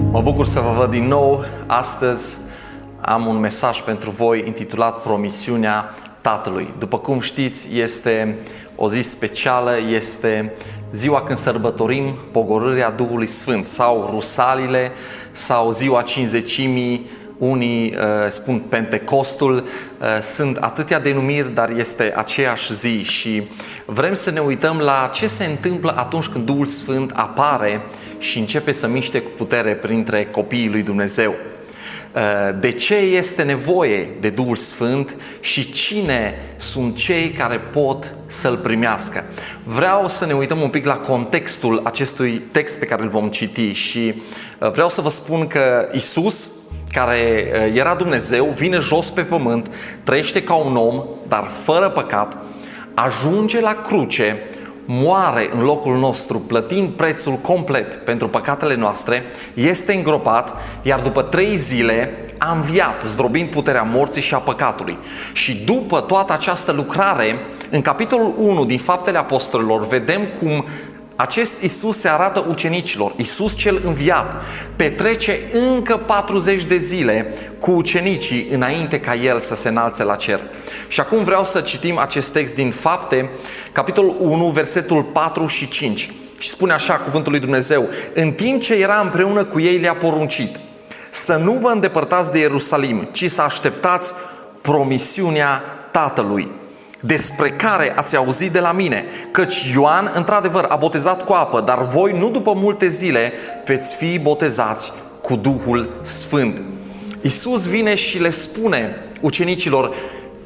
Mă bucur să vă văd din nou. Astăzi am un mesaj pentru voi intitulat Promisiunea Tatălui. După cum știți, este o zi specială, este ziua când sărbătorim pogorârea Duhului Sfânt sau rusalile sau ziua cinzecimii unii uh, spun Pentecostul, uh, sunt atâtea denumiri, dar este aceeași zi și vrem să ne uităm la ce se întâmplă atunci când Duhul Sfânt apare și începe să miște cu putere printre copiii lui Dumnezeu. Uh, de ce este nevoie de Duhul Sfânt și cine sunt cei care pot să-l primească. Vreau să ne uităm un pic la contextul acestui text pe care îl vom citi și uh, vreau să vă spun că Isus, care uh, era Dumnezeu, vine jos pe pământ, trăiește ca un om, dar fără păcat, ajunge la cruce moare în locul nostru, plătind prețul complet pentru păcatele noastre, este îngropat, iar după trei zile a înviat, zdrobind puterea morții și a păcatului. Și după toată această lucrare, în capitolul 1 din Faptele Apostolilor, vedem cum acest Isus se arată ucenicilor, Isus cel înviat, petrece încă 40 de zile cu ucenicii înainte ca el să se înalțe la cer. Și acum vreau să citim acest text din Fapte, capitolul 1, versetul 4 și 5. Și spune așa cuvântul lui Dumnezeu, în timp ce era împreună cu ei le-a poruncit să nu vă îndepărtați de Ierusalim, ci să așteptați promisiunea Tatălui despre care ați auzit de la mine, căci Ioan, într-adevăr, a botezat cu apă, dar voi, nu după multe zile, veți fi botezați cu Duhul Sfânt. Isus vine și le spune ucenicilor,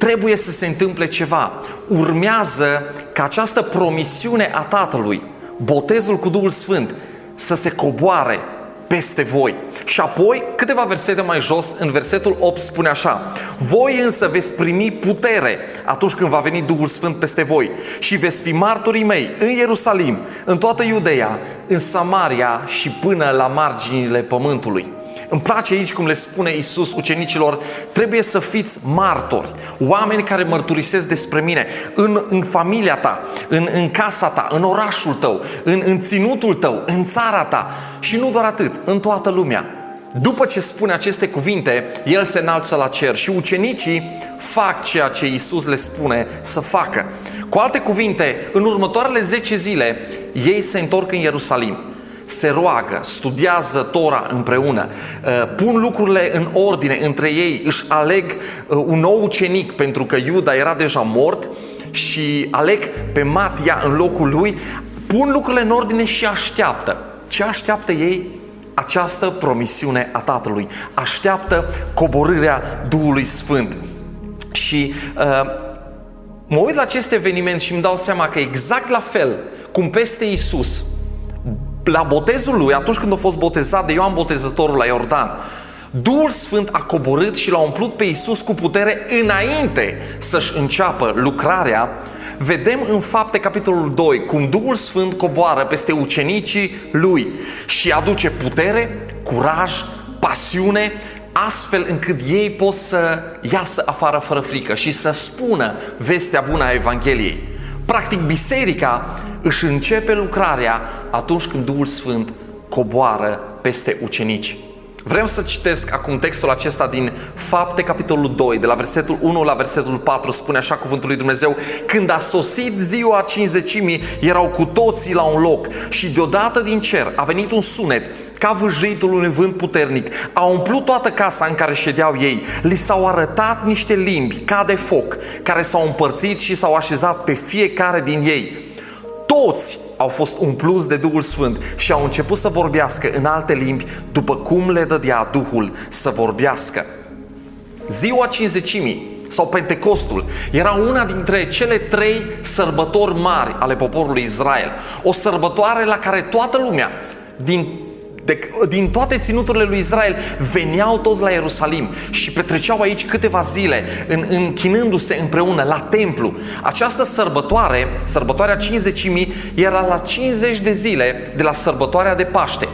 trebuie să se întâmple ceva. Urmează ca această promisiune a Tatălui, botezul cu Duhul Sfânt, să se coboare peste voi. Și apoi, câteva versete mai jos, în versetul 8 spune așa Voi însă veți primi putere atunci când va veni Duhul Sfânt peste voi și veți fi martorii mei în Ierusalim, în toată Iudeea, în Samaria și până la marginile pământului. Îmi place aici cum le spune Isus ucenicilor, trebuie să fiți martori, oameni care mărturisesc despre mine în, în familia ta, în, în casa ta, în orașul tău, în, în ținutul tău, în țara ta și nu doar atât, în toată lumea. După ce spune aceste cuvinte, el se înalță la cer și ucenicii fac ceea ce Isus le spune să facă. Cu alte cuvinte, în următoarele 10 zile, ei se întorc în Ierusalim se roagă, studiază Tora împreună, uh, pun lucrurile în ordine între ei, își aleg uh, un nou ucenic pentru că Iuda era deja mort și aleg pe Matia în locul lui, pun lucrurile în ordine și așteaptă. Ce așteaptă ei? Această promisiune a Tatălui. Așteaptă coborârea Duhului Sfânt. Și uh, mă uit la acest eveniment și îmi dau seama că exact la fel cum peste Isus la botezul lui, atunci când a fost botezat de Ioan Botezătorul la Iordan, Duhul Sfânt a coborât și l-a umplut pe Isus cu putere înainte să-și înceapă lucrarea. Vedem în fapte capitolul 2 cum Duhul Sfânt coboară peste ucenicii lui și aduce putere, curaj, pasiune, astfel încât ei pot să iasă afară fără frică și să spună vestea bună a Evangheliei. Practic, biserica își începe lucrarea atunci când Duhul Sfânt coboară peste ucenici. Vreau să citesc acum textul acesta din Fapte, capitolul 2, de la versetul 1 la versetul 4, spune așa cuvântul lui Dumnezeu, când a sosit ziua cinzecimii, erau cu toții la un loc și deodată din cer a venit un sunet ca vâjâitul unui vânt puternic, a umplut toată casa în care ședeau ei, li s-au arătat niște limbi ca de foc, care s-au împărțit și s-au așezat pe fiecare din ei. Toți au fost umpluți de Duhul Sfânt și au început să vorbească în alte limbi după cum le dădea Duhul să vorbească. Ziua cinzecimii sau Pentecostul era una dintre cele trei sărbători mari ale poporului Israel. O sărbătoare la care toată lumea din de, din toate ținuturile lui Israel veneau toți la Ierusalim și petreceau aici câteva zile în, închinându-se împreună la templu. Această sărbătoare, sărbătoarea 50 era la 50 de zile de la sărbătoarea de Paște.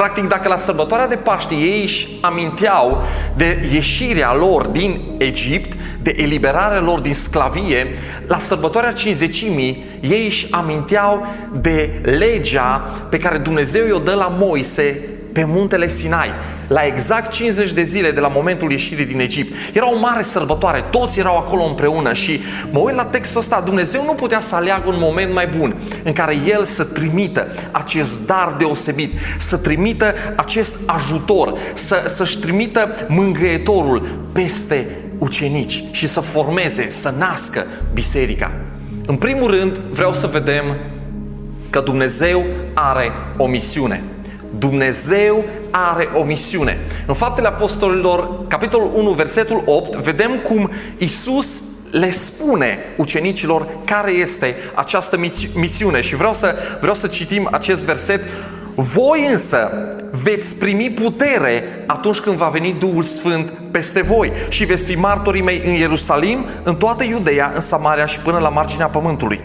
Practic, dacă la sărbătoarea de Paște ei își aminteau de ieșirea lor din Egipt, de eliberarea lor din sclavie, la sărbătoarea cinzecimii ei își aminteau de legea pe care Dumnezeu i-o dă la Moise pe muntele Sinai, la exact 50 de zile de la momentul ieșirii din Egipt. Era o mare sărbătoare, toți erau acolo împreună și mă uit la textul ăsta, Dumnezeu nu putea să aleagă un moment mai bun în care El să trimită acest dar deosebit, să trimită acest ajutor, să, să-și trimită mângâietorul peste ucenici și să formeze, să nască biserica. În primul rând, vreau să vedem că Dumnezeu are o misiune. Dumnezeu are o misiune. În Faptele Apostolilor, capitolul 1, versetul 8, vedem cum Isus le spune ucenicilor care este această misiune. Și vreau să, vreau să citim acest verset. Voi însă veți primi putere atunci când va veni Duhul Sfânt peste voi și veți fi martorii mei în Ierusalim, în toată Iudeea, în Samaria și până la marginea pământului.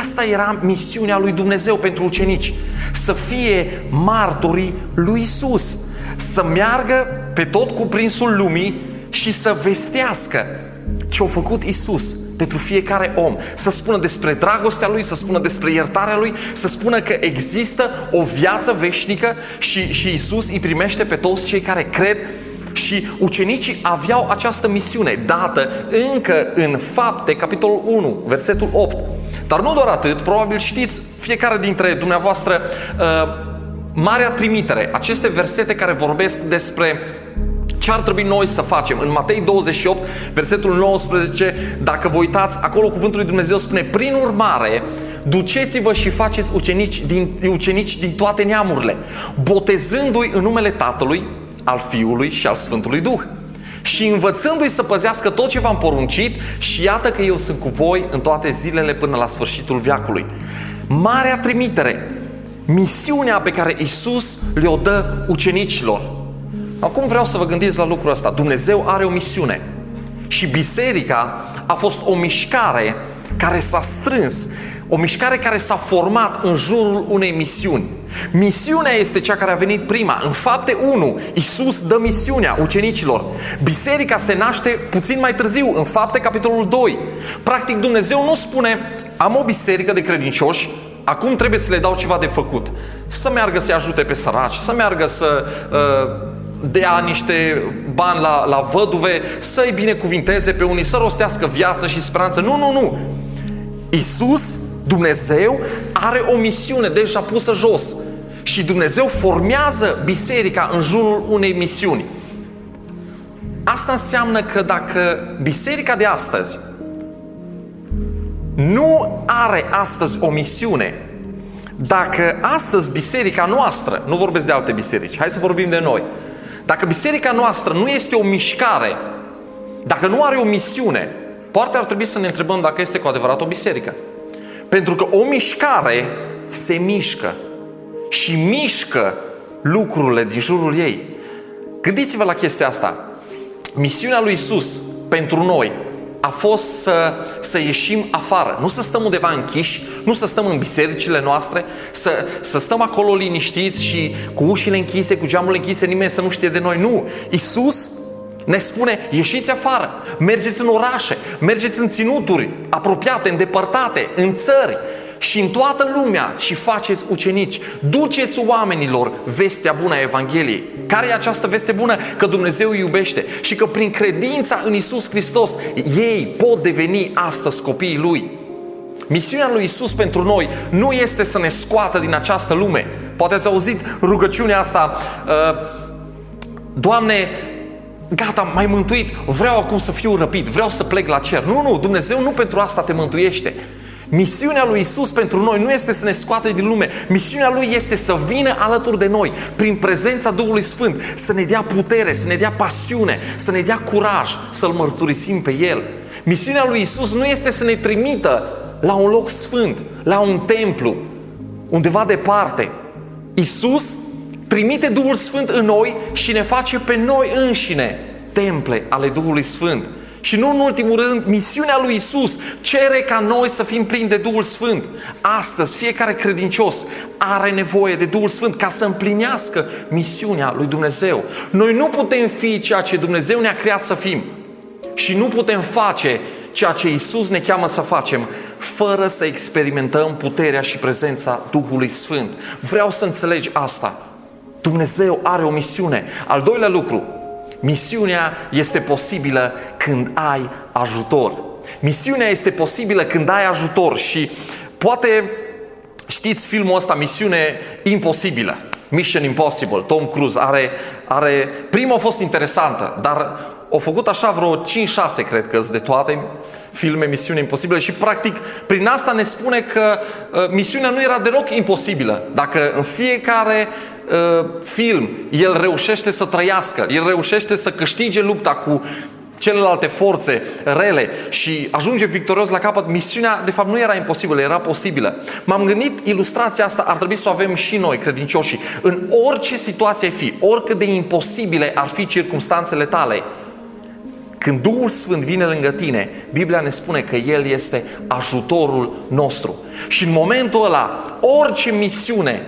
Asta era misiunea lui Dumnezeu pentru ucenici. Să fie martorii lui Isus. Să meargă pe tot cuprinsul lumii și să vestească ce a făcut Isus pentru fiecare om. Să spună despre dragostea lui, să spună despre iertarea lui, să spună că există o viață veșnică și, și Isus îi primește pe toți cei care cred și ucenicii aveau această misiune dată încă în fapte, capitolul 1, versetul 8. Dar nu doar atât, probabil știți fiecare dintre dumneavoastră uh, Marea Trimitere, aceste versete care vorbesc despre ce ar trebui noi să facem? În Matei 28, versetul 19, dacă vă uitați, acolo cuvântul lui Dumnezeu spune, prin urmare, duceți-vă și faceți ucenici din, ucenici din toate neamurile, botezându-i în numele Tatălui, al Fiului și al Sfântului Duh și învățându-i să păzească tot ce v-am poruncit și iată că eu sunt cu voi în toate zilele până la sfârșitul viacului. Marea trimitere, misiunea pe care Isus le-o dă ucenicilor. Acum vreau să vă gândiți la lucrul ăsta. Dumnezeu are o misiune și biserica a fost o mișcare care s-a strâns, o mișcare care s-a format în jurul unei misiuni. Misiunea este cea care a venit prima. În fapte 1, Isus dă misiunea ucenicilor. Biserica se naște puțin mai târziu, în fapte capitolul 2. Practic Dumnezeu nu spune, am o biserică de credincioși, acum trebuie să le dau ceva de făcut. Să meargă să-i ajute pe săraci, să meargă să uh, dea niște bani la, la văduve, să-i binecuvinteze pe unii, să rostească viață și speranță. Nu, nu, nu. Isus Dumnezeu are o misiune deja pusă jos și Dumnezeu formează biserica în jurul unei misiuni. Asta înseamnă că dacă biserica de astăzi nu are astăzi o misiune, dacă astăzi biserica noastră, nu vorbesc de alte biserici, hai să vorbim de noi, dacă biserica noastră nu este o mișcare, dacă nu are o misiune, poate ar trebui să ne întrebăm dacă este cu adevărat o biserică. Pentru că o mișcare se mișcă și mișcă lucrurile din jurul ei. Gândiți-vă la chestia asta. Misiunea lui Isus pentru noi a fost să, să ieșim afară, nu să stăm undeva închiși, nu să stăm în bisericile noastre, să, să stăm acolo liniștiți și cu ușile închise, cu geamurile închise, nimeni să nu știe de noi. Nu! Isus ne spune, ieșiți afară, mergeți în orașe, mergeți în ținuturi apropiate, îndepărtate, în țări și în toată lumea și faceți ucenici. Duceți oamenilor vestea bună a Evangheliei. Care e această veste bună? Că Dumnezeu îi iubește și că prin credința în Isus Hristos ei pot deveni astăzi copiii Lui. Misiunea lui Isus pentru noi nu este să ne scoată din această lume. Poate ați auzit rugăciunea asta, uh, Doamne, gata, mai mântuit, vreau acum să fiu răpit, vreau să plec la cer. Nu, nu, Dumnezeu nu pentru asta te mântuiește. Misiunea lui Isus pentru noi nu este să ne scoate din lume. Misiunea lui este să vină alături de noi, prin prezența Duhului Sfânt, să ne dea putere, să ne dea pasiune, să ne dea curaj, să-L mărturisim pe El. Misiunea lui Isus nu este să ne trimită la un loc sfânt, la un templu, undeva departe. Isus trimite Duhul Sfânt în noi și ne face pe noi înșine temple ale Duhului Sfânt. Și nu în ultimul rând, misiunea lui Isus cere ca noi să fim plini de Duhul Sfânt. Astăzi, fiecare credincios are nevoie de Duhul Sfânt ca să împlinească misiunea lui Dumnezeu. Noi nu putem fi ceea ce Dumnezeu ne-a creat să fim. Și nu putem face ceea ce Isus ne cheamă să facem fără să experimentăm puterea și prezența Duhului Sfânt. Vreau să înțelegi asta. Dumnezeu are o misiune. Al doilea lucru, misiunea este posibilă când ai ajutor. Misiunea este posibilă când ai ajutor și poate știți filmul ăsta, Misiune Imposibilă. Mission Impossible, Tom Cruise are, are... Prima a fost interesantă, dar au făcut așa vreo 5-6, cred că de toate filme Misiune Imposibilă și practic prin asta ne spune că uh, misiunea nu era deloc imposibilă. Dacă în fiecare uh, film el reușește să trăiască, el reușește să câștige lupta cu celelalte forțe rele și ajunge victorios la capăt, misiunea de fapt nu era imposibilă, era posibilă. M-am gândit, ilustrația asta ar trebui să o avem și noi, credincioșii. În orice situație ai fi, oricât de imposibile ar fi circumstanțele tale, când Duhul Sfânt vine lângă tine, Biblia ne spune că El este ajutorul nostru. Și în momentul ăla, orice misiune,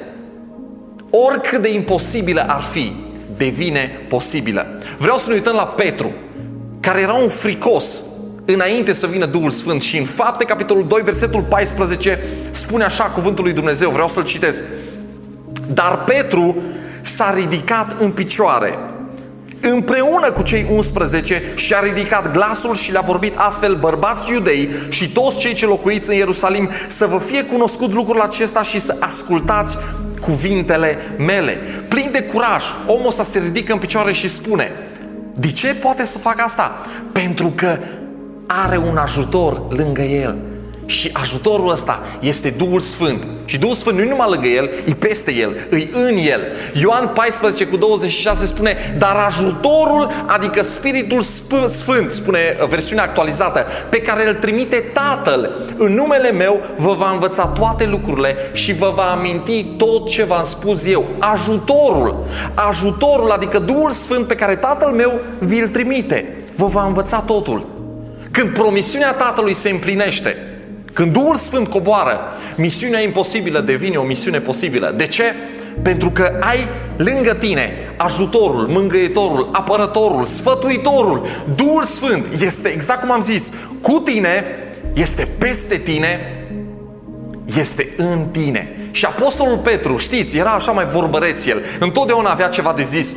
oricât de imposibilă ar fi, devine posibilă. Vreau să ne uităm la Petru care era un fricos înainte să vină Duhul Sfânt și în fapte capitolul 2 versetul 14 spune așa cuvântul lui Dumnezeu, vreau să-l citesc. Dar Petru s-a ridicat în picioare împreună cu cei 11 și a ridicat glasul și le-a vorbit astfel bărbați iudei și toți cei ce locuiți în Ierusalim să vă fie cunoscut lucrul acesta și să ascultați cuvintele mele. Plin de curaj, omul ăsta se ridică în picioare și spune de ce poate să facă asta? Pentru că are un ajutor lângă el. Și ajutorul ăsta este Duhul Sfânt. Și Duhul Sfânt nu numai lângă el, e peste el, e în el. Ioan 14 cu 26 spune, dar ajutorul, adică Spiritul Sfânt, spune versiunea actualizată, pe care îl trimite Tatăl, în numele meu vă va învăța toate lucrurile și vă va aminti tot ce v-am spus eu. Ajutorul, ajutorul, adică Duhul Sfânt pe care Tatăl meu vi-l trimite, vă va învăța totul. Când promisiunea Tatălui se împlinește, când Duhul Sfânt coboară, misiunea imposibilă devine o misiune posibilă. De ce? Pentru că ai lângă tine ajutorul, mângâietorul, apărătorul, sfătuitorul. Duhul Sfânt este, exact cum am zis, cu tine, este peste tine, este în tine. Și Apostolul Petru, știți, era așa mai vorbăreț el, întotdeauna avea ceva de zis.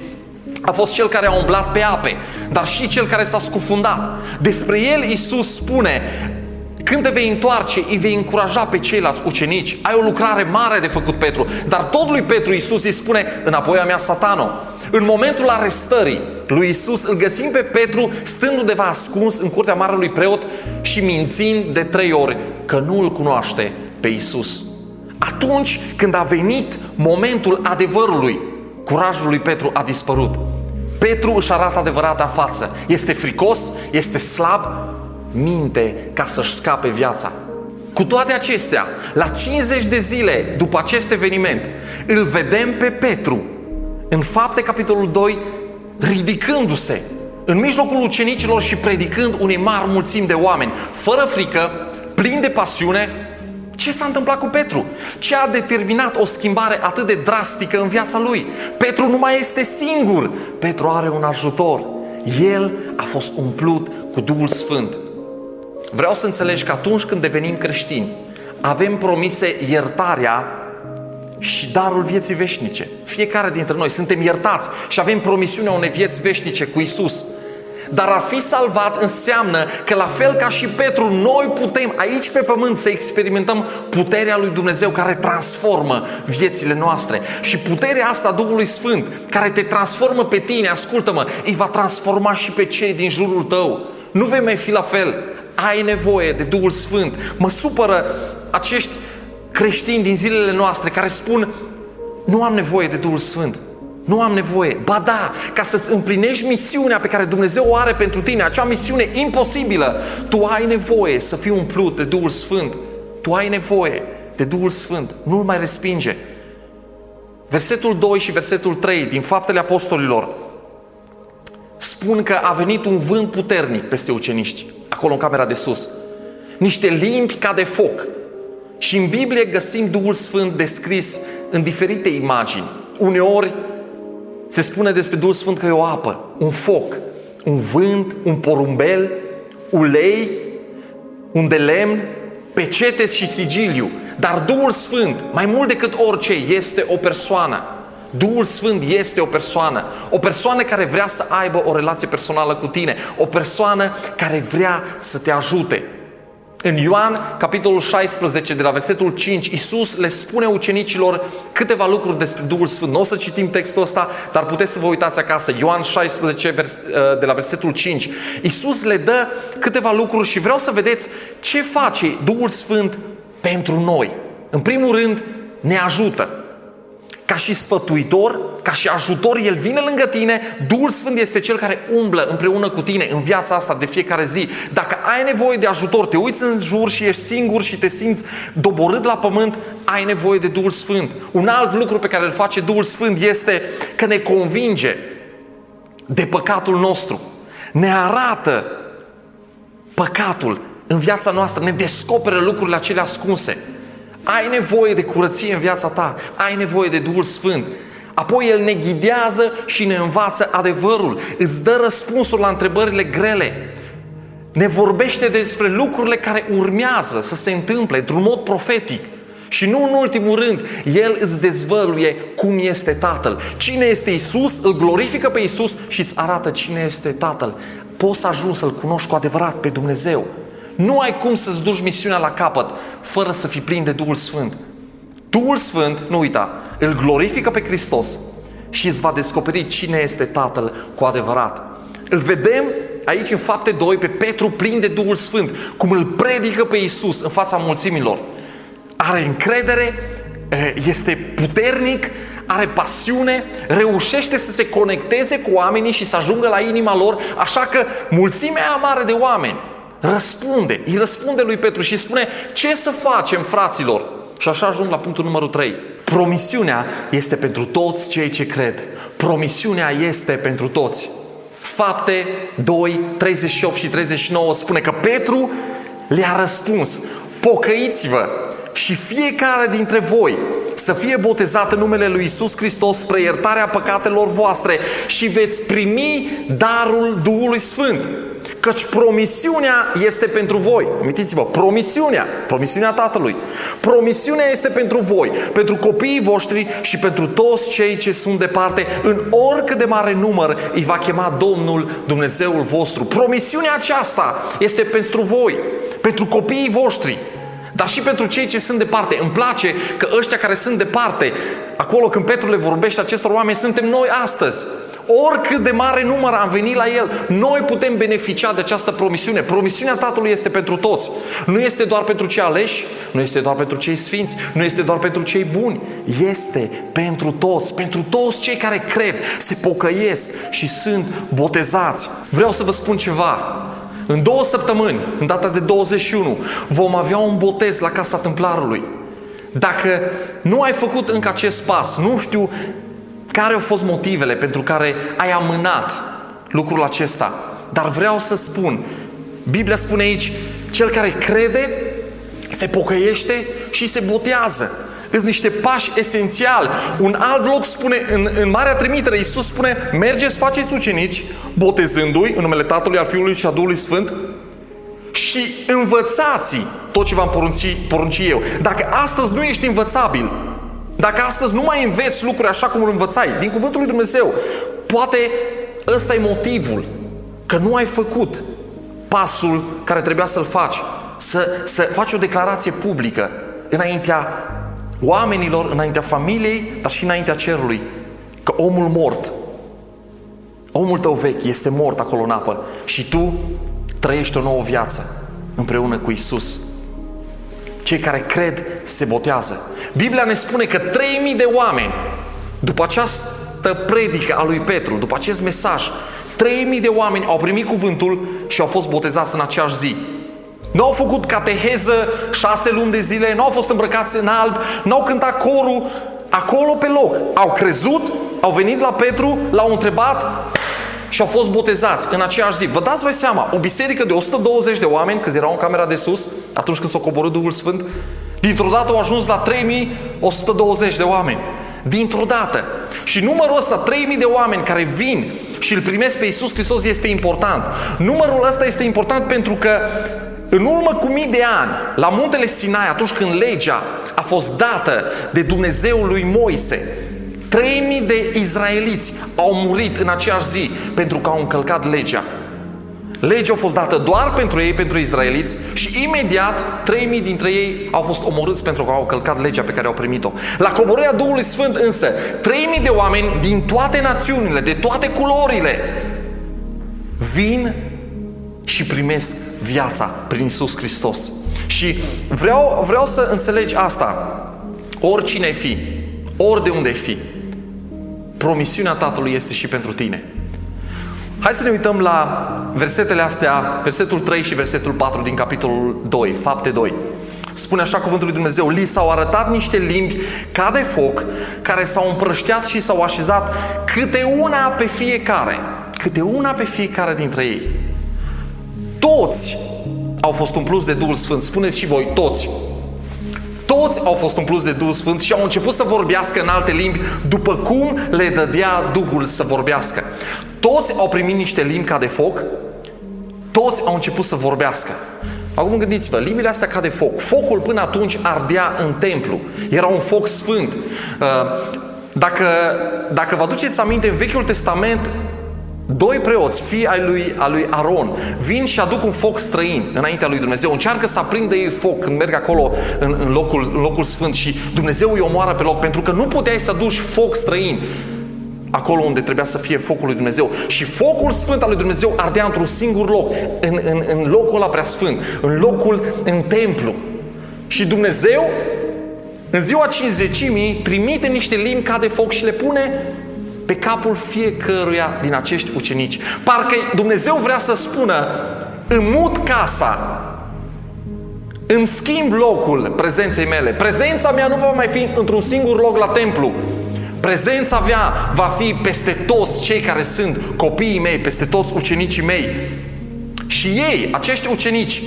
A fost cel care a umblat pe ape, dar și cel care s-a scufundat. Despre el Isus spune, când te vei întoarce, îi vei încuraja pe ceilalți ucenici. Ai o lucrare mare de făcut, Petru. Dar tot lui Petru Iisus îi spune, înapoi a mea satano. În momentul arestării lui Isus îl găsim pe Petru stând undeva ascuns în curtea marelui preot și mințind de trei ori că nu îl cunoaște pe Isus. Atunci când a venit momentul adevărului, curajul lui Petru a dispărut. Petru își arată adevărata față. Este fricos, este slab, minte ca să-și scape viața. Cu toate acestea, la 50 de zile după acest eveniment, îl vedem pe Petru, în fapte capitolul 2, ridicându-se în mijlocul ucenicilor și predicând unei mari mulțimi de oameni, fără frică, plin de pasiune. Ce s-a întâmplat cu Petru? Ce a determinat o schimbare atât de drastică în viața lui? Petru nu mai este singur. Petru are un ajutor. El a fost umplut cu Duhul Sfânt. Vreau să înțelegi că atunci când devenim creștini, avem promise iertarea și darul vieții veșnice. Fiecare dintre noi suntem iertați și avem promisiunea unei vieți veșnice cu Isus. Dar a fi salvat înseamnă că la fel ca și Petru, noi putem aici pe pământ să experimentăm puterea lui Dumnezeu care transformă viețile noastre. Și puterea asta Duhului Sfânt, care te transformă pe tine, ascultă-mă, îi va transforma și pe cei din jurul tău. Nu vei mai fi la fel ai nevoie de Duhul Sfânt. Mă supără acești creștini din zilele noastre care spun nu am nevoie de Duhul Sfânt. Nu am nevoie. Ba da, ca să-ți împlinești misiunea pe care Dumnezeu o are pentru tine, acea misiune imposibilă, tu ai nevoie să fii umplut de Duhul Sfânt. Tu ai nevoie de Duhul Sfânt. Nu-l mai respinge. Versetul 2 și versetul 3 din Faptele Apostolilor spun că a venit un vânt puternic peste uceniști acolo în camera de sus. Niște limbi ca de foc. Și în Biblie găsim Duhul Sfânt descris în diferite imagini. Uneori se spune despre Duhul Sfânt că e o apă, un foc, un vânt, un porumbel, ulei, un de lemn, pecetes și sigiliu. Dar Duhul Sfânt, mai mult decât orice, este o persoană. Duhul Sfânt este o persoană. O persoană care vrea să aibă o relație personală cu tine. O persoană care vrea să te ajute. În Ioan, capitolul 16, de la versetul 5, Iisus le spune ucenicilor câteva lucruri despre Duhul Sfânt. Nu o să citim textul ăsta, dar puteți să vă uitați acasă. Ioan 16, vers, uh, de la versetul 5. Iisus le dă câteva lucruri și vreau să vedeți ce face Duhul Sfânt pentru noi. În primul rând, ne ajută ca și sfătuitor, ca și ajutor, El vine lângă tine, Duhul Sfânt este Cel care umblă împreună cu tine în viața asta de fiecare zi. Dacă ai nevoie de ajutor, te uiți în jur și ești singur și te simți doborât la pământ, ai nevoie de Duhul Sfânt. Un alt lucru pe care îl face Duhul Sfânt este că ne convinge de păcatul nostru. Ne arată păcatul în viața noastră, ne descoperă lucrurile acelea ascunse. Ai nevoie de curăție în viața ta, ai nevoie de Duhul Sfânt. Apoi El ne ghidează și ne învață adevărul, îți dă răspunsuri la întrebările grele. Ne vorbește despre lucrurile care urmează să se întâmple într-un mod profetic. Și nu în ultimul rând, El îți dezvăluie cum este Tatăl. Cine este Isus, îl glorifică pe Isus și îți arată cine este Tatăl. Poți să ajungi să-L cunoști cu adevărat pe Dumnezeu. Nu ai cum să-ți duci misiunea la capăt fără să fii plin de Duhul Sfânt. Duhul Sfânt, nu uita, îl glorifică pe Hristos și îți va descoperi cine este Tatăl cu adevărat. Îl vedem aici în fapte 2 pe Petru plin de Duhul Sfânt, cum îl predică pe Iisus în fața mulțimilor. Are încredere, este puternic, are pasiune, reușește să se conecteze cu oamenii și să ajungă la inima lor, așa că mulțimea mare de oameni răspunde, îi răspunde lui Petru și spune ce să facem fraților? Și așa ajung la punctul numărul 3. Promisiunea este pentru toți cei ce cred. Promisiunea este pentru toți. Fapte 2, 38 și 39 spune că Petru le-a răspuns, pocăiți-vă și fiecare dintre voi să fie botezat în numele lui Isus Hristos spre iertarea păcatelor voastre și veți primi darul Duhului Sfânt. Căci promisiunea este pentru voi. Amintiți-vă, promisiunea, promisiunea Tatălui. Promisiunea este pentru voi, pentru copiii voștri și pentru toți cei ce sunt departe, în oricât de mare număr îi va chema Domnul Dumnezeul vostru. Promisiunea aceasta este pentru voi, pentru copiii voștri, dar și pentru cei ce sunt departe. Îmi place că ăștia care sunt departe, acolo când Petru le vorbește acestor oameni, suntem noi astăzi. Oricât de mare număr am venit la El, noi putem beneficia de această promisiune. Promisiunea Tatălui este pentru toți. Nu este doar pentru cei aleși, nu este doar pentru cei sfinți, nu este doar pentru cei buni. Este pentru toți, pentru toți cei care cred, se pocăiesc și sunt botezați. Vreau să vă spun ceva. În două săptămâni, în data de 21, vom avea un botez la Casa Templarului. Dacă nu ai făcut încă acest pas, nu știu care au fost motivele pentru care ai amânat lucrul acesta? Dar vreau să spun, Biblia spune aici, cel care crede, se pocăiește și se botează. Sunt niște pași esențiali. Un alt loc spune, în, în Marea Trimitere, Iisus spune, mergeți, faceți ucenici, botezându-i în numele Tatălui, al Fiului și a Duhului Sfânt și învățați tot ce v-am porunci, porunci eu. Dacă astăzi nu ești învățabil, dacă astăzi nu mai înveți lucruri așa cum îl învățai, din cuvântul lui Dumnezeu, poate ăsta e motivul că nu ai făcut pasul care trebuia să-l faci. Să, să faci o declarație publică înaintea oamenilor, înaintea familiei, dar și înaintea cerului. Că omul mort, omul tău vechi este mort acolo în apă și tu trăiești o nouă viață împreună cu Isus. Cei care cred se botează. Biblia ne spune că 3000 de oameni, după această predică a lui Petru, după acest mesaj, 3000 de oameni au primit cuvântul și au fost botezați în aceeași zi. Nu au făcut cateheză șase luni de zile, nu au fost îmbrăcați în alb, nu au cântat corul acolo pe loc. Au crezut, au venit la Petru, l-au întrebat și au fost botezați în aceeași zi. Vă dați voi seama, o biserică de 120 de oameni, când erau în camera de sus, atunci când s-a coborât Duhul Sfânt, Dintr-o dată au ajuns la 3120 de oameni. Dintr-o dată. Și numărul ăsta, 3000 de oameni care vin și îl primesc pe Iisus Hristos este important. Numărul ăsta este important pentru că în urmă cu mii de ani, la muntele Sinai, atunci când legea a fost dată de Dumnezeul lui Moise, 3000 de izraeliți au murit în aceeași zi pentru că au încălcat legea. Legea a fost dată doar pentru ei, pentru izraeliți și imediat 3000 dintre ei au fost omorâți pentru că au călcat legea pe care au primit-o. La coborârea Duhului Sfânt însă, 3000 de oameni din toate națiunile, de toate culorile, vin și primesc viața prin Isus Hristos. Și vreau, vreau să înțelegi asta. Oricine ai fi, ori de unde ai fi, promisiunea Tatălui este și pentru tine. Hai să ne uităm la versetele astea, versetul 3 și versetul 4 din capitolul 2, fapte 2. Spune așa cuvântul lui Dumnezeu, li s-au arătat niște limbi ca de foc, care s-au împrășteat și s-au așezat câte una pe fiecare, câte una pe fiecare dintre ei. Toți au fost umpluți de Duhul Sfânt. Spuneți și voi, toți. Toți au fost umpluți de Duhul Sfânt și au început să vorbească în alte limbi după cum le dădea Duhul să vorbească. Toți au primit niște limbi ca de foc, toți au început să vorbească. Acum gândiți-vă, limbile astea ca de foc. Focul până atunci ardea în templu. Era un foc sfânt. Uh, dacă, dacă vă aduceți aminte, în Vechiul Testament, Doi preoți, fii ai lui, a lui Aron, vin și aduc un foc străin înaintea lui Dumnezeu. Încearcă să aprindă ei foc când merg acolo în, în, locul, în locul sfânt și Dumnezeu îi omoară pe loc pentru că nu puteai să aduci foc străin acolo unde trebuia să fie focul lui Dumnezeu. Și focul sfânt al lui Dumnezeu ardea într-un singur loc, în, în, în locul ăla prea sfânt, în locul, în templu. Și Dumnezeu, în ziua cinzecimii, trimite niște limbi ca de foc și le pune pe capul fiecăruia din acești ucenici. Parcă Dumnezeu vrea să spună, mut casa, îmi schimb locul prezenței mele. Prezența mea nu va mai fi într-un singur loc la templu. Prezența mea va fi peste toți cei care sunt copiii mei, peste toți ucenicii mei. Și ei, acești ucenici,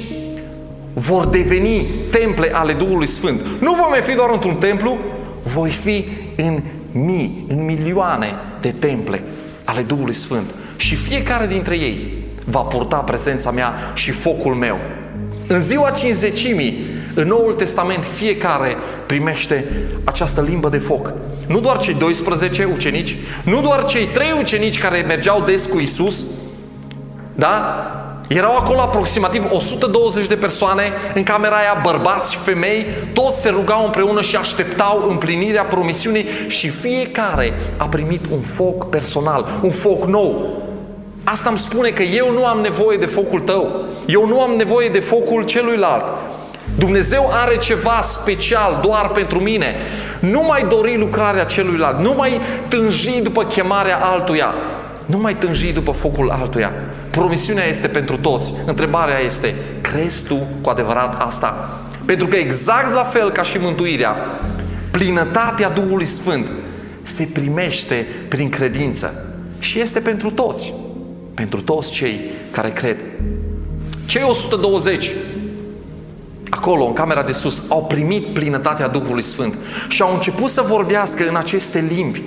vor deveni temple ale Duhului Sfânt. Nu vom mai fi doar într-un templu, voi fi în mii, în milioane de temple ale Duhului Sfânt. Și fiecare dintre ei va purta prezența mea și focul meu. În ziua cinzecimii, în Noul Testament, fiecare primește această limbă de foc. Nu doar cei 12 ucenici, nu doar cei trei ucenici care mergeau des cu Isus, da? Erau acolo aproximativ 120 de persoane în camera aia, bărbați și femei, toți se rugau împreună și așteptau împlinirea promisiunii și fiecare a primit un foc personal, un foc nou. Asta îmi spune că eu nu am nevoie de focul tău, eu nu am nevoie de focul celuilalt. Dumnezeu are ceva special doar pentru mine. Nu mai dori lucrarea celuilalt, nu mai tânji după chemarea altuia, nu mai tânji după focul altuia. Promisiunea este pentru toți. Întrebarea este, crezi tu cu adevărat asta? Pentru că exact la fel ca și mântuirea, plinătatea Duhului Sfânt se primește prin credință și este pentru toți. Pentru toți cei care cred. Cei 120 acolo, în camera de sus, au primit plinătatea Duhului Sfânt și au început să vorbească în aceste limbi.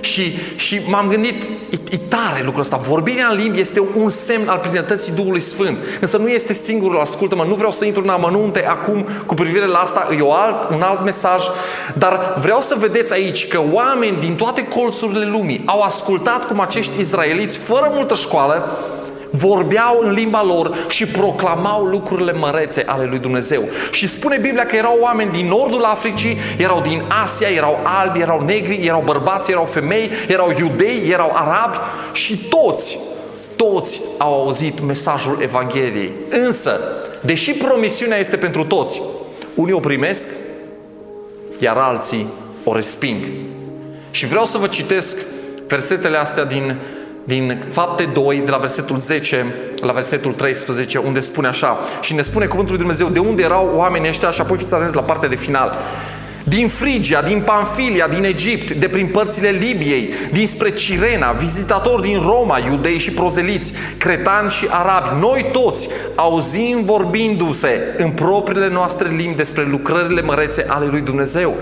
Și, și m-am gândit, e, e tare lucrul ăsta. Vorbirea în limbi este un semn al plinătății Duhului Sfânt. Însă nu este singurul, ascultă-mă, nu vreau să intru în amănunte acum cu privire la asta, e o alt, un alt mesaj, dar vreau să vedeți aici că oameni din toate colțurile lumii au ascultat cum acești izraeliți, fără multă școală, vorbeau în limba lor și proclamau lucrurile mărețe ale lui Dumnezeu. Și spune Biblia că erau oameni din nordul Africii, erau din Asia, erau albi, erau negri, erau bărbați, erau femei, erau iudei, erau arabi și toți, toți au auzit mesajul Evangheliei. Însă, deși promisiunea este pentru toți, unii o primesc, iar alții o resping. Și vreau să vă citesc versetele astea din din fapte 2, de la versetul 10 la versetul 13, unde spune așa, și ne spune cuvântul lui Dumnezeu de unde erau oamenii ăștia și apoi fiți atenți la partea de final. Din Frigia, din Pamfilia, din Egipt, de prin părțile Libiei, dinspre Cirena, vizitatori din Roma, iudei și prozeliți, cretani și arabi, noi toți auzim vorbindu-se în propriile noastre limbi despre lucrările mărețe ale lui Dumnezeu.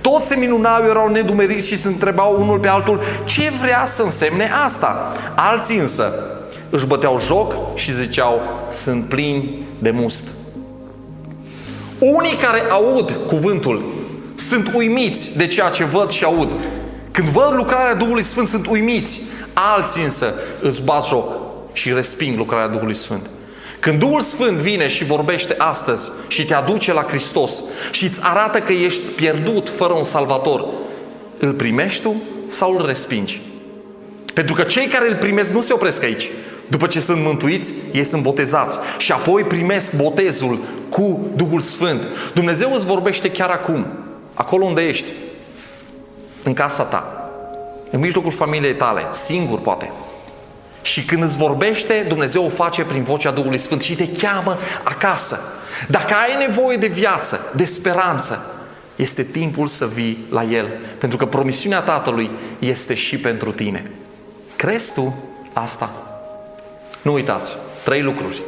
Toți se minunau, erau nedumeriți și se întrebau unul pe altul ce vrea să însemne asta. Alții însă își băteau joc și ziceau sunt plini de must. Unii care aud cuvântul sunt uimiți de ceea ce văd și aud. Când văd lucrarea Duhului Sfânt, sunt uimiți. Alții însă îți bat joc și resping lucrarea Duhului Sfânt. Când Duhul Sfânt vine și vorbește astăzi și te aduce la Hristos și îți arată că ești pierdut fără un salvator, îl primești tu sau îl respingi? Pentru că cei care îl primesc nu se opresc aici. După ce sunt mântuiți, ei sunt botezați și apoi primesc botezul cu Duhul Sfânt. Dumnezeu îți vorbește chiar acum, acolo unde ești, în casa ta, în mijlocul familiei tale, singur poate. Și când îți vorbește, Dumnezeu o face prin vocea Duhului Sfânt și te cheamă acasă. Dacă ai nevoie de viață, de speranță, este timpul să vii la El. Pentru că promisiunea Tatălui este și pentru tine. Crezi tu asta? Nu uitați, trei lucruri.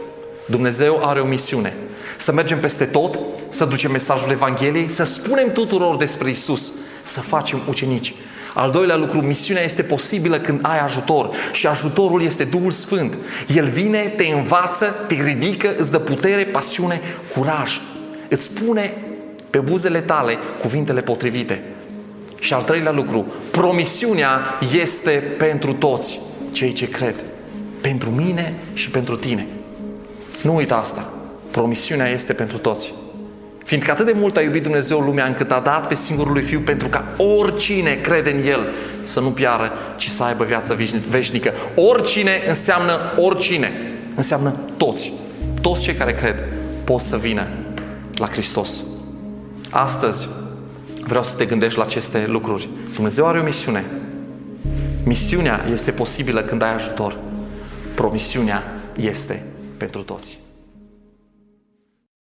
Dumnezeu are o misiune. Să mergem peste tot, să ducem mesajul Evangheliei, să spunem tuturor despre Isus, să facem ucenici. Al doilea lucru, misiunea este posibilă când ai ajutor și ajutorul este Duhul Sfânt. El vine, te învață, te ridică, îți dă putere, pasiune, curaj. Îți spune pe buzele tale cuvintele potrivite. Și al treilea lucru, promisiunea este pentru toți cei ce cred. Pentru mine și pentru tine. Nu uita asta. Promisiunea este pentru toți. Fiindcă atât de mult a iubit Dumnezeu lumea încât a dat pe singurul lui Fiu pentru ca oricine crede în El să nu piară, ci să aibă viață veșnică. Oricine înseamnă oricine. Înseamnă toți. Toți cei care cred pot să vină la Hristos. Astăzi vreau să te gândești la aceste lucruri. Dumnezeu are o misiune. Misiunea este posibilă când ai ajutor. Promisiunea este pentru toți.